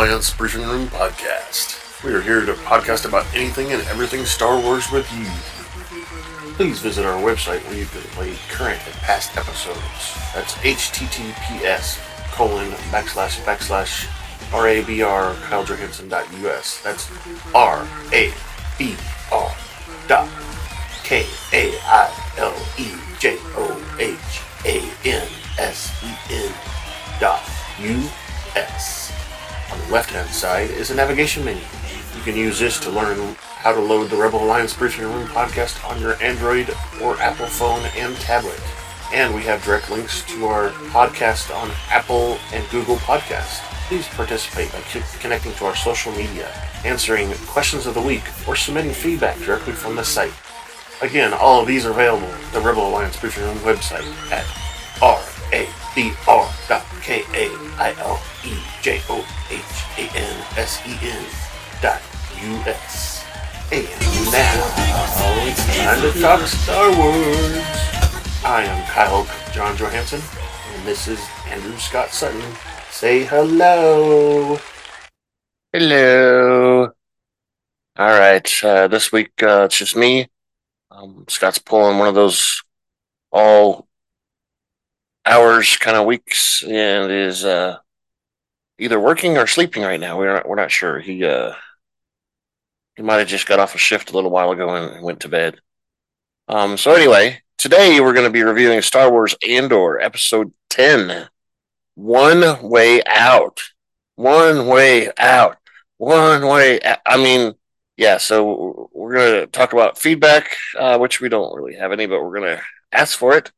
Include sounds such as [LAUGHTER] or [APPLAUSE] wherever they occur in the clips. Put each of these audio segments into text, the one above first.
Alliance Briefing Room podcast. We are here to podcast about anything and everything Star Wars with you. Please visit our website where you can play current and past episodes. That's https colon backslash backslash rabr kailejohansen.us. That's R A B R dot K A I L E J O H A N S E N dot U S. On the left hand side is a navigation menu. You can use this to learn how to load the Rebel Alliance Briefing Room podcast on your Android or Apple phone and tablet. And we have direct links to our podcast on Apple and Google Podcasts. Please participate by connecting to our social media, answering questions of the week, or submitting feedback directly from the site. Again, all of these are available at the Rebel Alliance Briefing Room website at R-A-B-R dot K-A-I-L-E-J-O-H-A-N-S-E-N dot U-S. And now, it's time to talk Star Wars. I am Kyle John Johansson, and this is Andrew Scott Sutton. Say hello. Hello. All right. Uh, this week uh, it's just me. Um, Scott's pulling one of those all hours kind of weeks and is uh, either working or sleeping right now. We're not, we're not sure. He uh, he might have just got off a shift a little while ago and went to bed. Um, so anyway, today we're going to be reviewing Star Wars Andor Episode Ten, One Way Out. One Way Out. One Way. Out. I mean yeah, so we're going to talk about feedback, uh, which we don't really have any, but we're going to ask for it.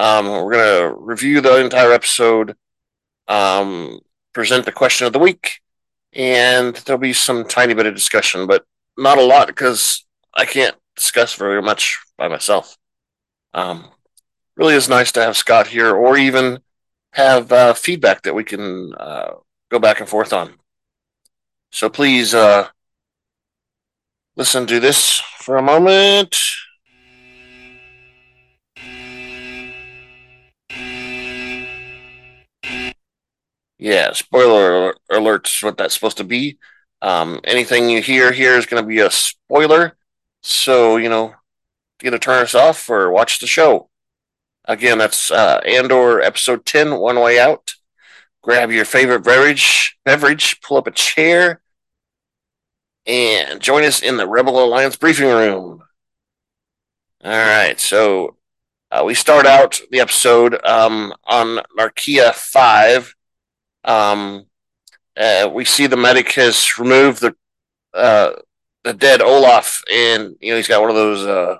Um, we're going to review the entire episode, um, present the question of the week, and there'll be some tiny bit of discussion, but not a lot because I can't discuss very much by myself. Um, really is nice to have Scott here, or even have uh, feedback that we can uh, go back and forth on. So please. Uh, listen to this for a moment. Yeah, spoiler alert's what that's supposed to be. Um, anything you hear here is going to be a spoiler. So, you know, either turn us off or watch the show. Again, that's uh, Andor episode 10, One Way Out. Grab your favorite beverage, beverage, pull up a chair, and join us in the Rebel Alliance briefing room. All right, so uh, we start out the episode um, on Narkina 5. Um, uh, we see the medic has removed the uh, the dead Olaf, and you know he's got one of those uh,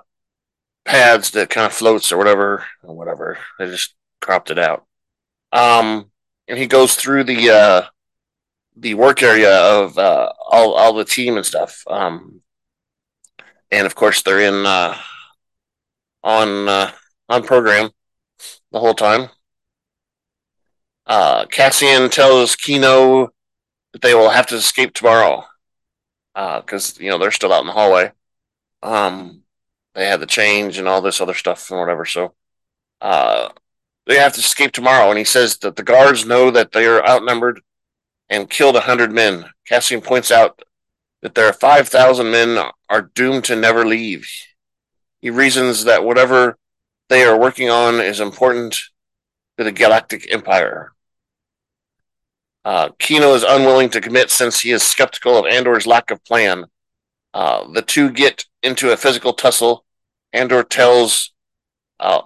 pads that kind of floats or whatever, or whatever. They just cropped it out. Um, and he goes through the uh, the work area of uh, all all the team and stuff. Um, and of course, they're in uh, on uh, on program the whole time. Uh, Cassian tells Kino that they will have to escape tomorrow because you know they're still out in the hallway. Um, they had the change and all this other stuff and whatever, so uh, they have to escape tomorrow. And he says that the guards know that they are outnumbered and killed a hundred men. Cassian points out that there are five thousand men are doomed to never leave. He reasons that whatever they are working on is important to the Galactic Empire. Uh, Kino is unwilling to commit since he is skeptical of Andor's lack of plan. Uh, the two get into a physical tussle. Andor tells uh,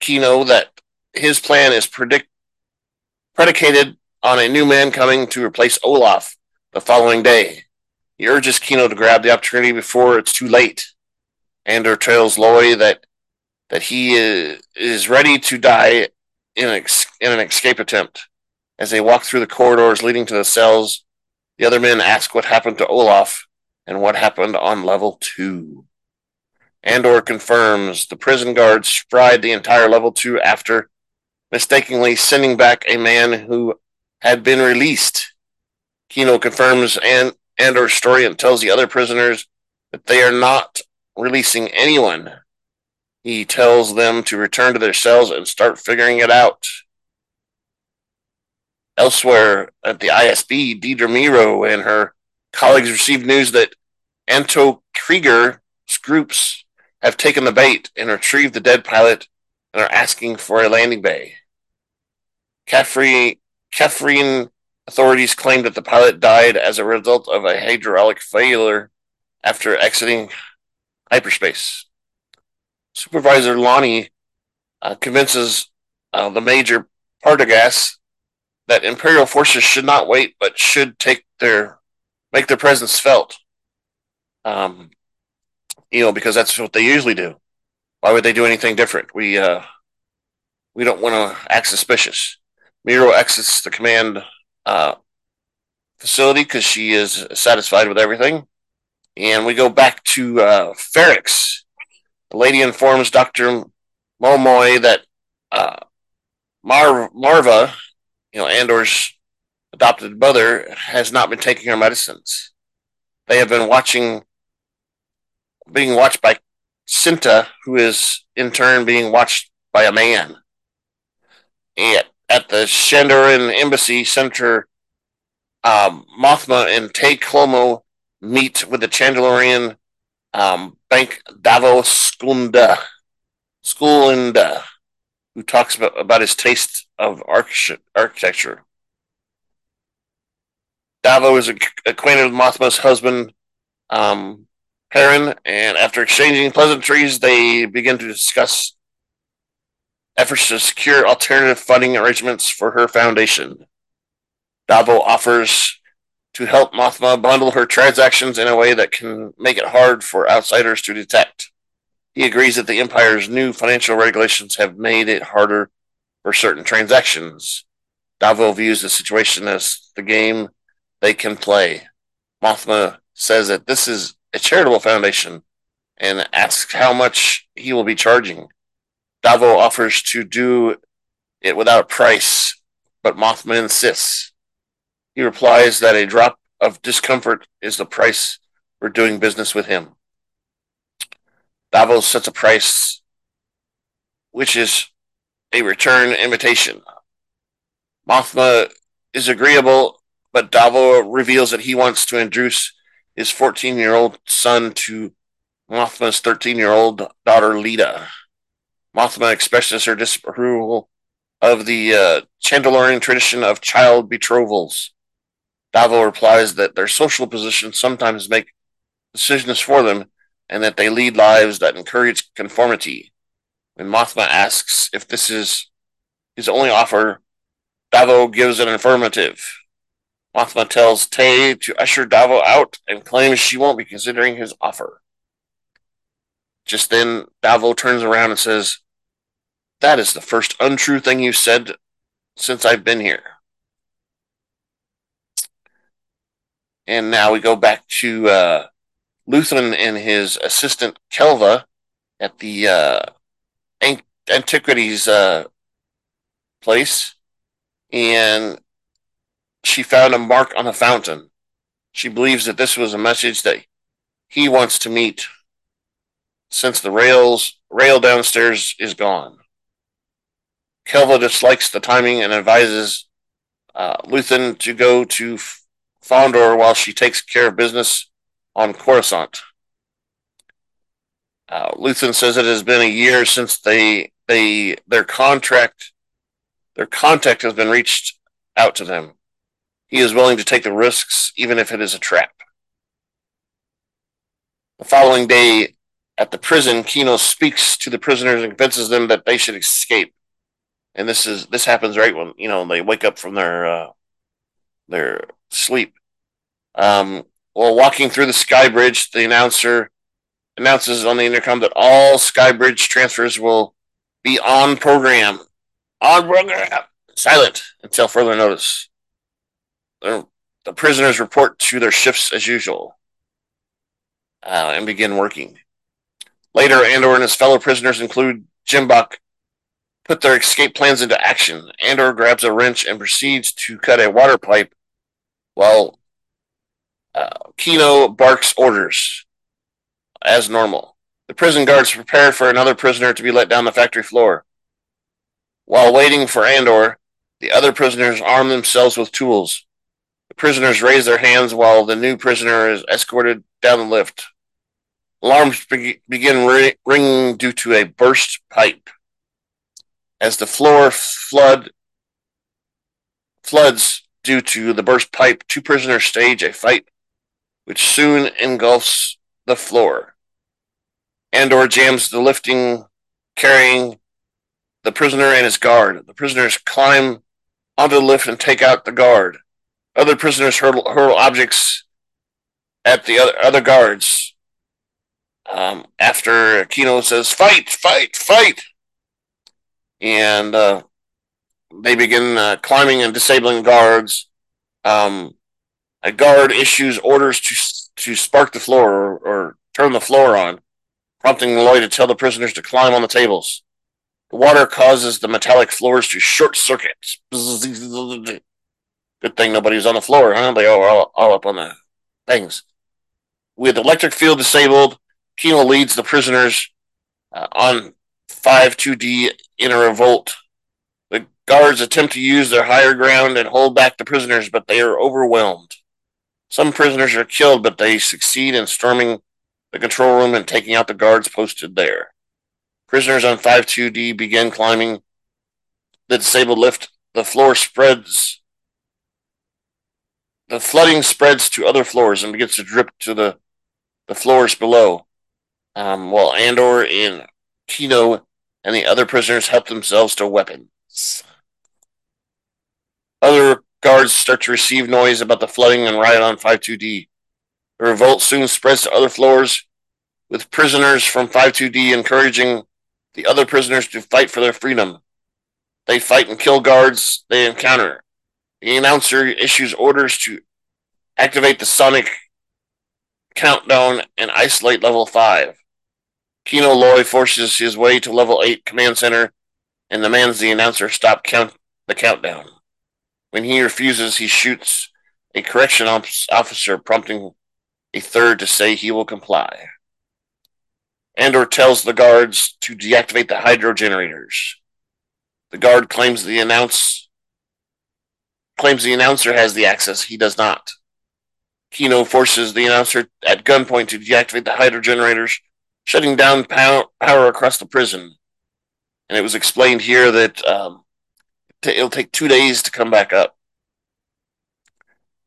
Kino that his plan is predict- predicated on a new man coming to replace Olaf the following day. He urges Kino to grab the opportunity before it's too late. Andor tells Loy that that he is, ready to die in ex- in an escape attempt. As they walk through the corridors leading to the cells, the other men ask what happened to Olaf and what happened on level two. Andor confirms the prison guards fried the entire level two after mistakenly sending back a man who had been released. Kino confirms and Andor's story and tells the other prisoners that they are not releasing anyone. He tells them to return to their cells and start figuring it out. Elsewhere at the ISB, Dedra Meero and her colleagues received news that Anto Kreegyr's groups have taken the bait and retrieved the dead pilot and are asking for a landing bay. Caffrey, Catherine authorities claimed that the pilot died as a result of a hydraulic failure after exiting hyperspace. Supervisor Lonni uh, convinces uh, the Major Partagaz that Imperial forces should not wait, but should take their make their presence felt. Um, you know, because that's what they usually do. Why would they do anything different? We uh, we don't want to act suspicious. Meero exits the command uh, facility because she is satisfied with everything, and we go back to uh, Ferrix. The lady informs Doctor Momoy that uh, Mar- Maarva, you know, Andor's adopted mother, has not been taking her medicines. They have been watching, being watched by Cinta, who is in turn being watched by a man. And at the Shandoran embassy, Center, um, Mothma and Tay Kolma meet with the Chandlorian um, Bank Davos Skunda, Skunda, who talks about, about his taste of architecture. Davo is acquainted with Mothma's husband, um, Perrin, and after exchanging pleasantries, they begin to discuss efforts to secure alternative funding arrangements for her foundation. Davo offers to help Mothma bundle her transactions in a way that can make it hard for outsiders to detect. He agrees that the Empire's new financial regulations have made it harder for certain transactions. Davo views the situation as the game they can play. Mothma says that this is a charitable foundation and asks how much he will be charging. Davo offers to do it without a price, but Mothma insists. He replies that a drop of discomfort is the price for doing business with him. Davo sets a price which is a return invitation. Mothma is agreeable but Davo reveals that he wants to introduce his 14 year old son to Mothma's 13 year old daughter, Leida. Mothma expresses her disapproval of the uh, Chandalorian tradition of child betrothals. Davo replies that their social positions sometimes make decisions for them and that they lead lives that encourage conformity. When Mothma asks if this is his only offer, Davo gives an affirmative. Mothma tells Tay to usher Davo out and claims she won't be considering his offer. Just then, Davo turns around and says, That is the first untrue thing you've said since I've been here. And now we go back to uh, Luthen and his assistant Kelva at the uh, antiquities uh, place. And she found a mark on a fountain. She believes that this was a message that he wants to meet since the rails rail downstairs is gone. Kelva dislikes the timing and advises uh, Luthen to go to Fondor while she takes care of business on Coruscant. Uh, Luthen says it has been a year since they they their contract their contact has been reached out to them. He is willing to take the risks, even if it is a trap. The following day, at the prison, Kino speaks to the prisoners and convinces them that they should escape. And this is this happens right when you know they wake up from their uh, their sleep. Um, while walking through the sky bridge, the announcer announces on the intercom that all Sky Bridge transfers will be on program. On program. Silent until further notice the prisoners report to their shifts as usual uh, and begin working. Later, Andor and his fellow prisoners include Jemboc put their escape plans into action. Andor grabs a wrench and proceeds to cut a water pipe while uh, Kino barks orders as normal. The prison guards prepare for another prisoner to be let down the factory floor. While waiting for Andor, The other prisoners arm themselves with tools. The prisoners raise their hands while the new prisoner is escorted down the lift. Alarms be- begin ri- ringing due to a burst pipe. As the floor flood floods due to the burst pipe, two prisoners stage a fight which soon engulfs the floor. Andor jams the lifting, carrying the prisoner and his guard. The prisoners climb onto the lift and take out the guard. Other prisoners hurl, hurl objects at the other, other guards. Um, after Kino says, fight, fight, fight. And uh, they begin uh, climbing and disabling guards. Um, a guard issues orders to to spark the floor or, or turn the floor on, prompting Loy to tell the prisoners to climb on the tables. The water causes the metallic floors to short circuit. Good thing nobody's on the floor, huh? They are all, all up on the things. With electric field disabled, Kino leads the prisoners uh, on 5-2D in a revolt. The guards attempt to use their higher ground and hold back the prisoners, but they are overwhelmed. Some prisoners are killed, but they succeed in storming the control room and taking out the guards posted there. Prisoners on 5-2D begin climbing the disabled lift. The floor spreads. The flooding spreads to other floors and begins to drip to the, the floors below. Um, while Andor and Kino and the other prisoners help themselves to weapons. Other guards start to receive noise about the flooding and riot on 5-2D. The revolt soon spreads to other floors, with prisoners from 5-2D encouraging the other prisoners to fight for their freedom. They fight and kill guards they encounter. The announcer issues orders to activate the sonic countdown and isolate level 5. Kino Loy forces his way to level 8 command center and demands the announcer stop count the countdown. When he refuses, he shoots a correction officer, prompting a third to say he will comply. Andor tells the guards to deactivate the hydro generators. The guard claims the announce claims the announcer has the access. He does not. Kino forces the announcer at gunpoint to deactivate the hydro generators, shutting down power, power across the prison. And it was explained here that um, it'll take two days to come back up.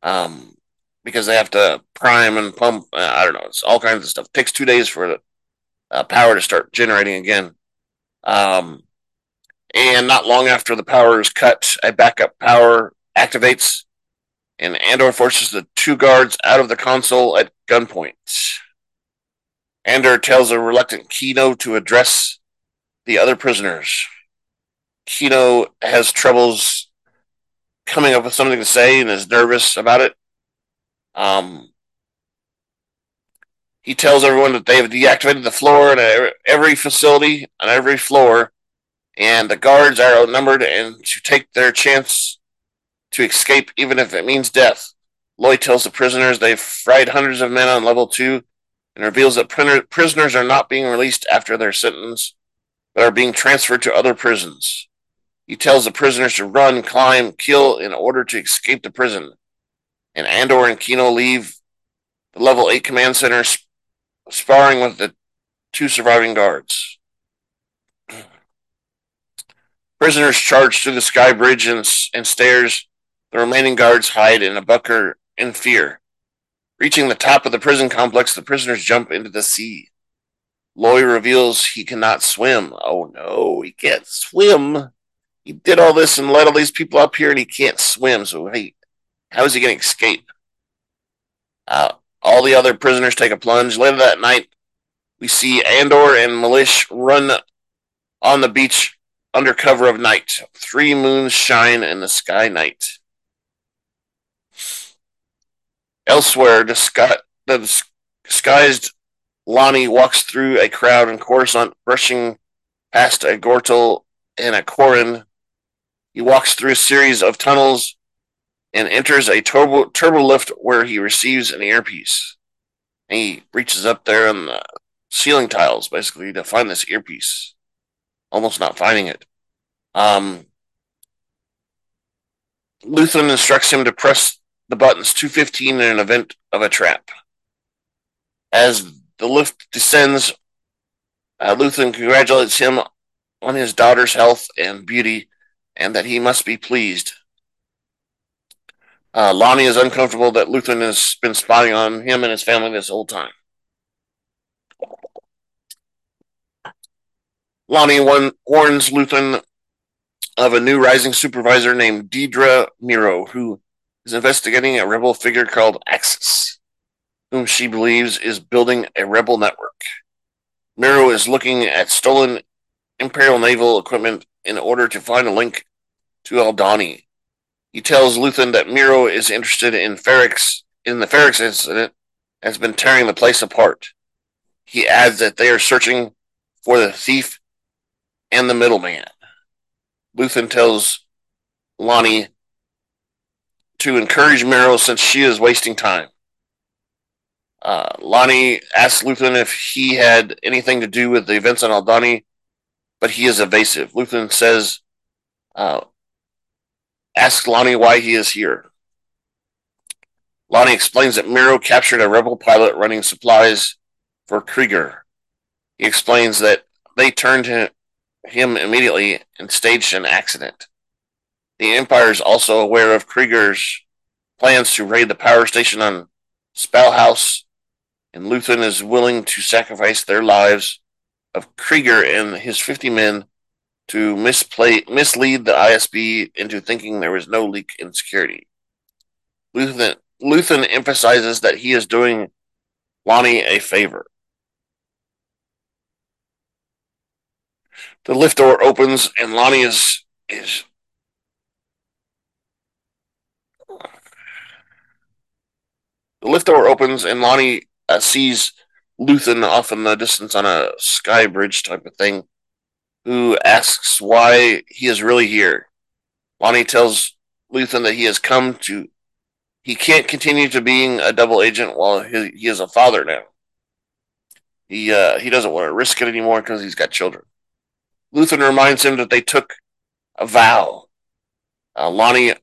Um, because they have to prime and pump. Uh, I don't know. It's all kinds of stuff. It takes two days for the uh, power to start generating again. Um, and not long after the power is cut, a backup power activates, and Andor forces the two guards out of the console at gunpoint. Andor tells a reluctant Kino to address the other prisoners. Kino has troubles coming up with something to say and is nervous about it. Um, he tells everyone that they have deactivated the floor in every facility on every floor, and the guards are outnumbered and to take their chance to escape, even if it means death. Loy tells the prisoners they've fried hundreds of men on level two and reveals that prisoners are not being released after their sentence, but are being transferred to other prisons. He tells the prisoners to run, climb, kill in order to escape the prison. And Andor and Kino leave the level 8 command center sparring with the two surviving guards. [CLEARS THROAT] Prisoners charge through the sky bridge and, and stairs. The remaining guards hide in a bunker in fear. Reaching the top of the prison complex, the prisoners jump into the sea. Loy reveals he cannot swim. Oh no, he can't swim. He did all this and led all these people up here and he can't swim. So, hey, how is he going to escape? Uh, all the other prisoners take a plunge. Later that night, we see Andor and Melshi run on the beach under cover of night. Three moons shine in the sky night. Elsewhere, the disguised Lonni walks through a crowd in Coruscant, brushing past a Gotal and a Quarren. He walks through a series of tunnels and enters a turbo, turbo lift where he receives an earpiece. And he reaches up there on the ceiling tiles, basically, to find this earpiece. Almost not finding it. Um, Luthen instructs him to press the buttons 215 in an event of a trap. As the lift descends, uh, Luthen congratulates him on his daughter's health and beauty and that he must be pleased. Uh, Lonni is uncomfortable that Luthen has been spying on him and his family this whole time. Lonni one, warns Luthen of a new rising supervisor named Dedra Meero, who is investigating a rebel figure called Axis, whom she believes is building a rebel network. Meero is looking at stolen Imperial naval equipment in order to find a link to Aldhani. He tells Luthen that Meero is interested in Ferrix in the Ferrix incident has been tearing the place apart. He adds that they are searching for the thief and the middleman. Luthen tells Lonni to encourage Meero since she is wasting time. Uh, Lonni asks Luthen if he had anything to do with the events on Aldhani, but he is evasive. Luthen says, uh, asks Lonni why he is here. Lonni explains that Meero captured a rebel pilot running supplies for Kreegyr. He explains that they turned him immediately and staged an accident. The Empire is also aware of Kreegyr's plans to raid the power station on Spellhaus, and Luthen is willing to sacrifice their lives of Kreegyr and his 50 men to misplay, mislead the ISB into thinking there was no leak in security. Luthen, Luthen emphasizes that he is doing Lonni a favor. The lift door opens and Lonni is is the lift door opens and Lonni uh, sees Luthen off in the distance on a sky bridge type of thing, who asks why he is really here. Lonni tells Luthen that he has come to he can't continue to being a double agent while he, he is a father now. He uh, he doesn't want to risk it anymore because he's got children. Luthen reminds him that they took a vow. Uh, Lonni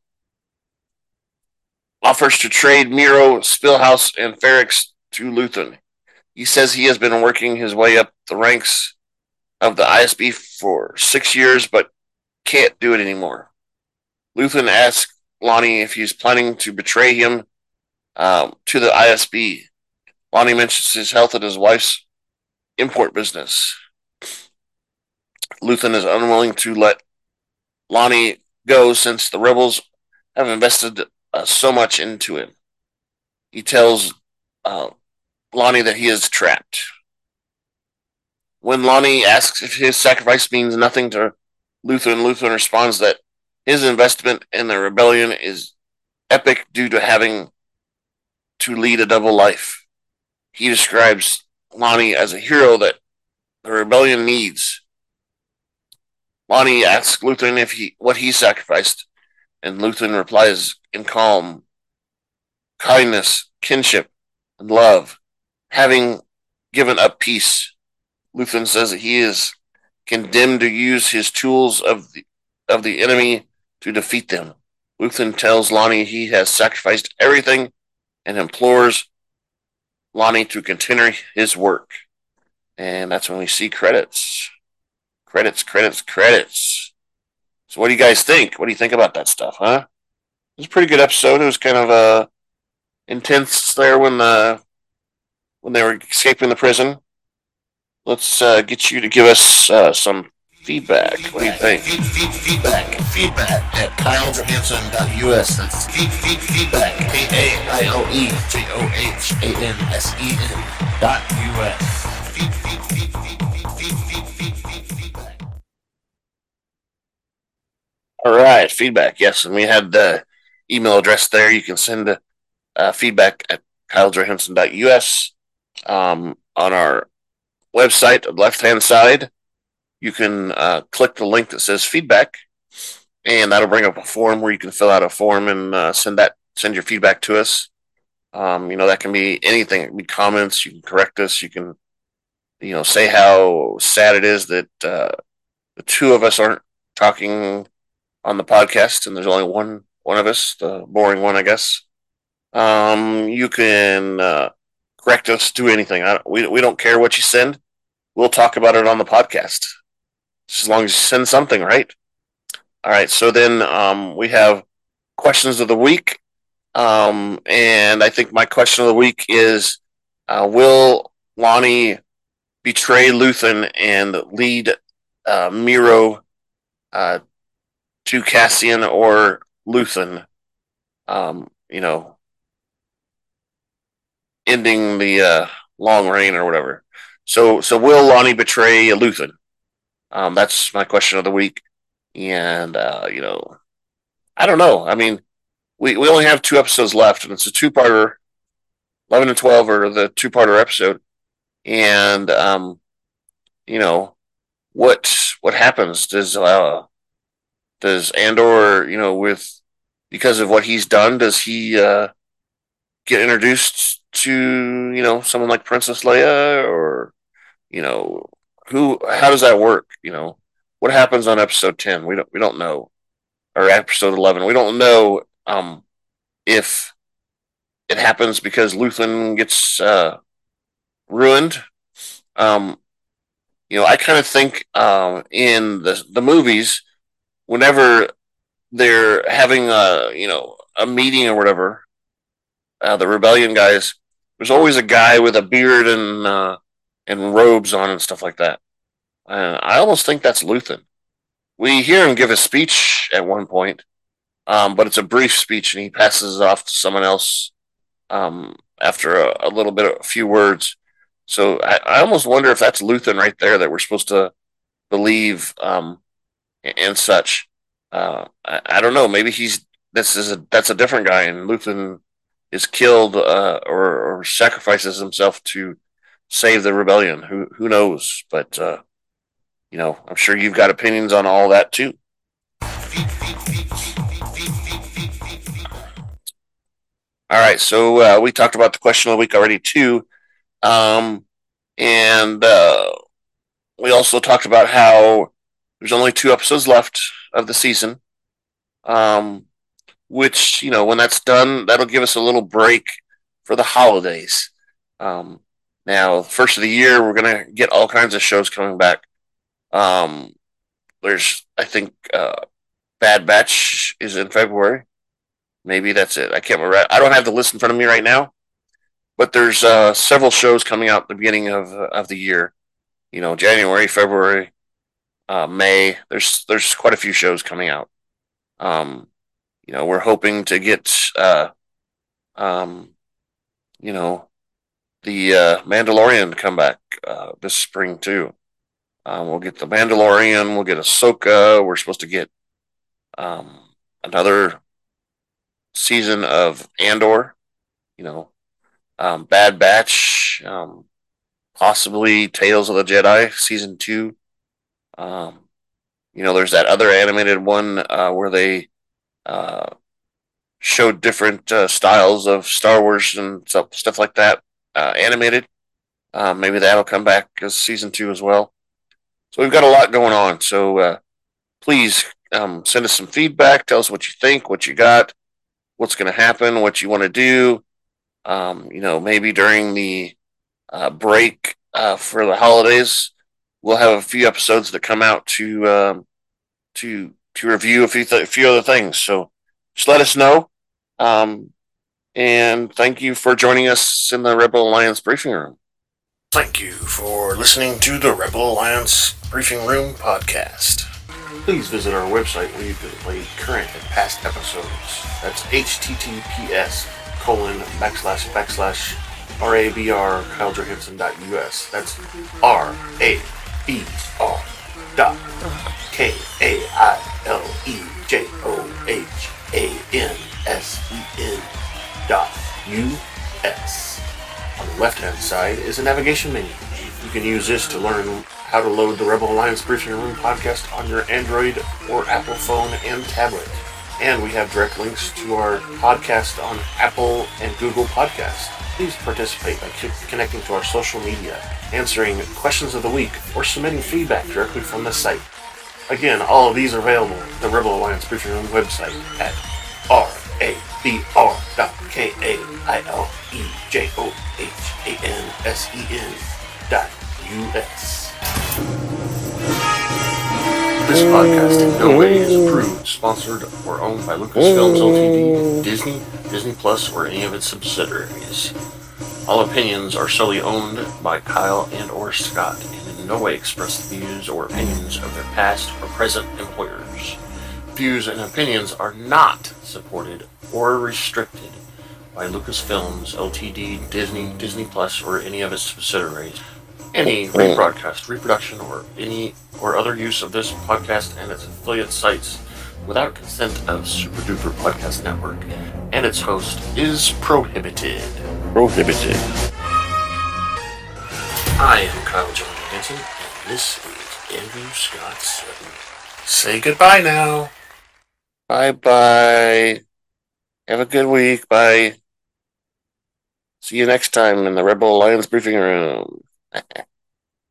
offers to trade Meero, Spellhaus, and Ferrix to Luthen. He says he has been working his way up the ranks of the ISB for six years, but can't do it anymore. Luthen asks Lonni if he's planning to betray him um, to the ISB. Lonni mentions his health and his wife's import business. Luthen is unwilling to let Lonni go since the rebels have invested uh, so much into him. He tells uh, Lonni that he is trapped. When Lonni asks if his sacrifice means nothing to Luthen, Luthen responds that his investment in the rebellion is epic due to having to lead a double life. He describes Lonni as a hero that the rebellion needs Lonni asks Luthen if he what he sacrificed, and Luthen replies in calm, kindness, kinship, and love, having given up peace. Luthen says that he is condemned to use his tools of the of the enemy to defeat them. Luthen tells Lonni he has sacrificed everything and implores Lonni to continue his work. And that's when we see credits. Credits, credits, credits. So, what do you guys think? What do you think about that stuff, huh? It was a pretty good episode. It was kind of uh, intense there when the when they were escaping the prison. Let's uh, get you to give us uh, some feedback. What do you think? Feedback, feedback at kailejohansen.us. That's feedback, K-A-I-L-E-J-O-H-A-N-S-E-N dot U-S. All right, feedback. Yes, and we had the email address there. You can send uh, feedback at kailejohansen.us. Um, on our website, left hand side, you can uh, click the link that says feedback, and that'll bring up a form where you can fill out a form and uh, send that send your feedback to us. Um, you know that can be anything. It can be comments. You can correct us. You can, you know, say how sad it is that uh, the two of us aren't talking on the podcast, and there's only one one of us, the boring one, I guess. Um, you can uh, correct us, do anything. I, we we don't care what you send. We'll talk about it on the podcast, as long as you send something, right? All right. So then um, we have questions of the week, um, and I think my question of the week is: uh, Will Lonni betray Luthen and lead uh, Meero uh, to Cassian or Luthen? Um, you know, ending the uh, long reign or whatever. So, so will Lonni betray Luthen? Um, that's my question of the week. And uh, you know, I don't know. I mean, we we only have two episodes left, and it's a two-parter. Eleven and twelve are the two-parter episode, and um, you know, what what happens? Does uh, does Andor, you know, with because of what he's done, does he uh, get introduced to you know someone like Princess Leia or you know who? How does that work? You know, what happens on episode ten? We don't we don't know, or episode eleven. We don't know um, if it happens because Luthen gets uh, ruined. Um, you know, I kind of think um, in the the movies, whenever they're having a you know a meeting or whatever, uh, the rebellion guys, there's always a guy with a beard and uh, and robes on and stuff like that. Uh, I almost think that's Luthen. We hear him give a speech at one point, um, but it's a brief speech, and he passes it off to someone else um, after a, a, little bit, a few words. So I, I, almost wonder if that's Luthen right there that we're supposed to believe um, and such. Uh, I, I, don't know. Maybe he's this is a that's a different guy, and Luthen is killed uh, or, or, sacrifices himself to save the rebellion. Who who knows? But uh, you know, I'm sure you've got opinions on all that too. All right, so uh, we talked about the question of the week already too, um, and uh, we also talked about how there's only two episodes left of the season. Um, which you know when that's done, that'll give us a little break for the holidays. Um, now, first of the year, we're gonna get all kinds of shows coming back. Um, there's, I think, uh, Bad Batch is in February. Maybe that's it. I can't remember. I don't have the list in front of me right now, but there's uh, several shows coming out at the beginning of of the year. You know, January, February, uh, May. There's there's quite a few shows coming out. Um, you know, we're hoping to get, uh, um, you know, the uh, Mandalorian come back uh, this spring too. Um, we'll get the Mandalorian. We'll get Ahsoka. We're supposed to get um, another season of Andor. You know, um, Bad Batch. Um, possibly Tales of the Jedi season two. Um, you know, there's that other animated one uh, where they uh, showed different uh, styles of Star Wars and stuff, stuff like that uh, animated. Uh, maybe that'll come back as season two as well. So we've got a lot going on. So uh, please um, send us some feedback. Tell us what you think, what you got, what's going to happen, what you want to do. Um, you know, maybe during the uh, break for the holidays, we'll have a few episodes that come out to um, to to review a few th- a few other things. So just let us know. Um, and thank you for joining us in the Rebel Alliance briefing room. Thank you for listening to the Rebel Alliance Briefing Room podcast. Please visit our website where you can play current and past episodes. That's https colon backslash backslash rabr kailejohansen.us. That's R A B R dot K A I L E J O H A N S E N dot U S. On the left hand side is a navigation menu. You can use this to learn how to load the Rebel Alliance Briefing Room podcast on your Android or Apple phone and tablet. And we have direct links to our podcast on Apple and Google Podcasts. Please participate by connecting to our social media, answering questions of the week, or submitting feedback directly from the site. Again, all of these are available at the Rebel Alliance Briefing Room website at R A B R dot K A I L E J O H A N S E N dot U S. This podcast in no way is approved, sponsored, or owned by Lucasfilms Ltd., Disney, Disney Plus, or any of its subsidiaries. All opinions are solely owned by Kyle and or Scott and in no way express the views or opinions of their past or present employers. Views and opinions are not supported or restricted by Lucasfilms Ltd., Disney, Disney Plus, or any of its subsidiaries. Any rebroadcast, reproduction, or any or other use of this podcast and its affiliate sites without consent of Super Duper Podcast Network and its host is prohibited. Prohibited. I am Kyle John Hansen, and this is Andrew Scott Sutton. Say goodbye now. Bye bye. Have a good week. Bye. See you next time in the Rebel Alliance briefing room. [LAUGHS]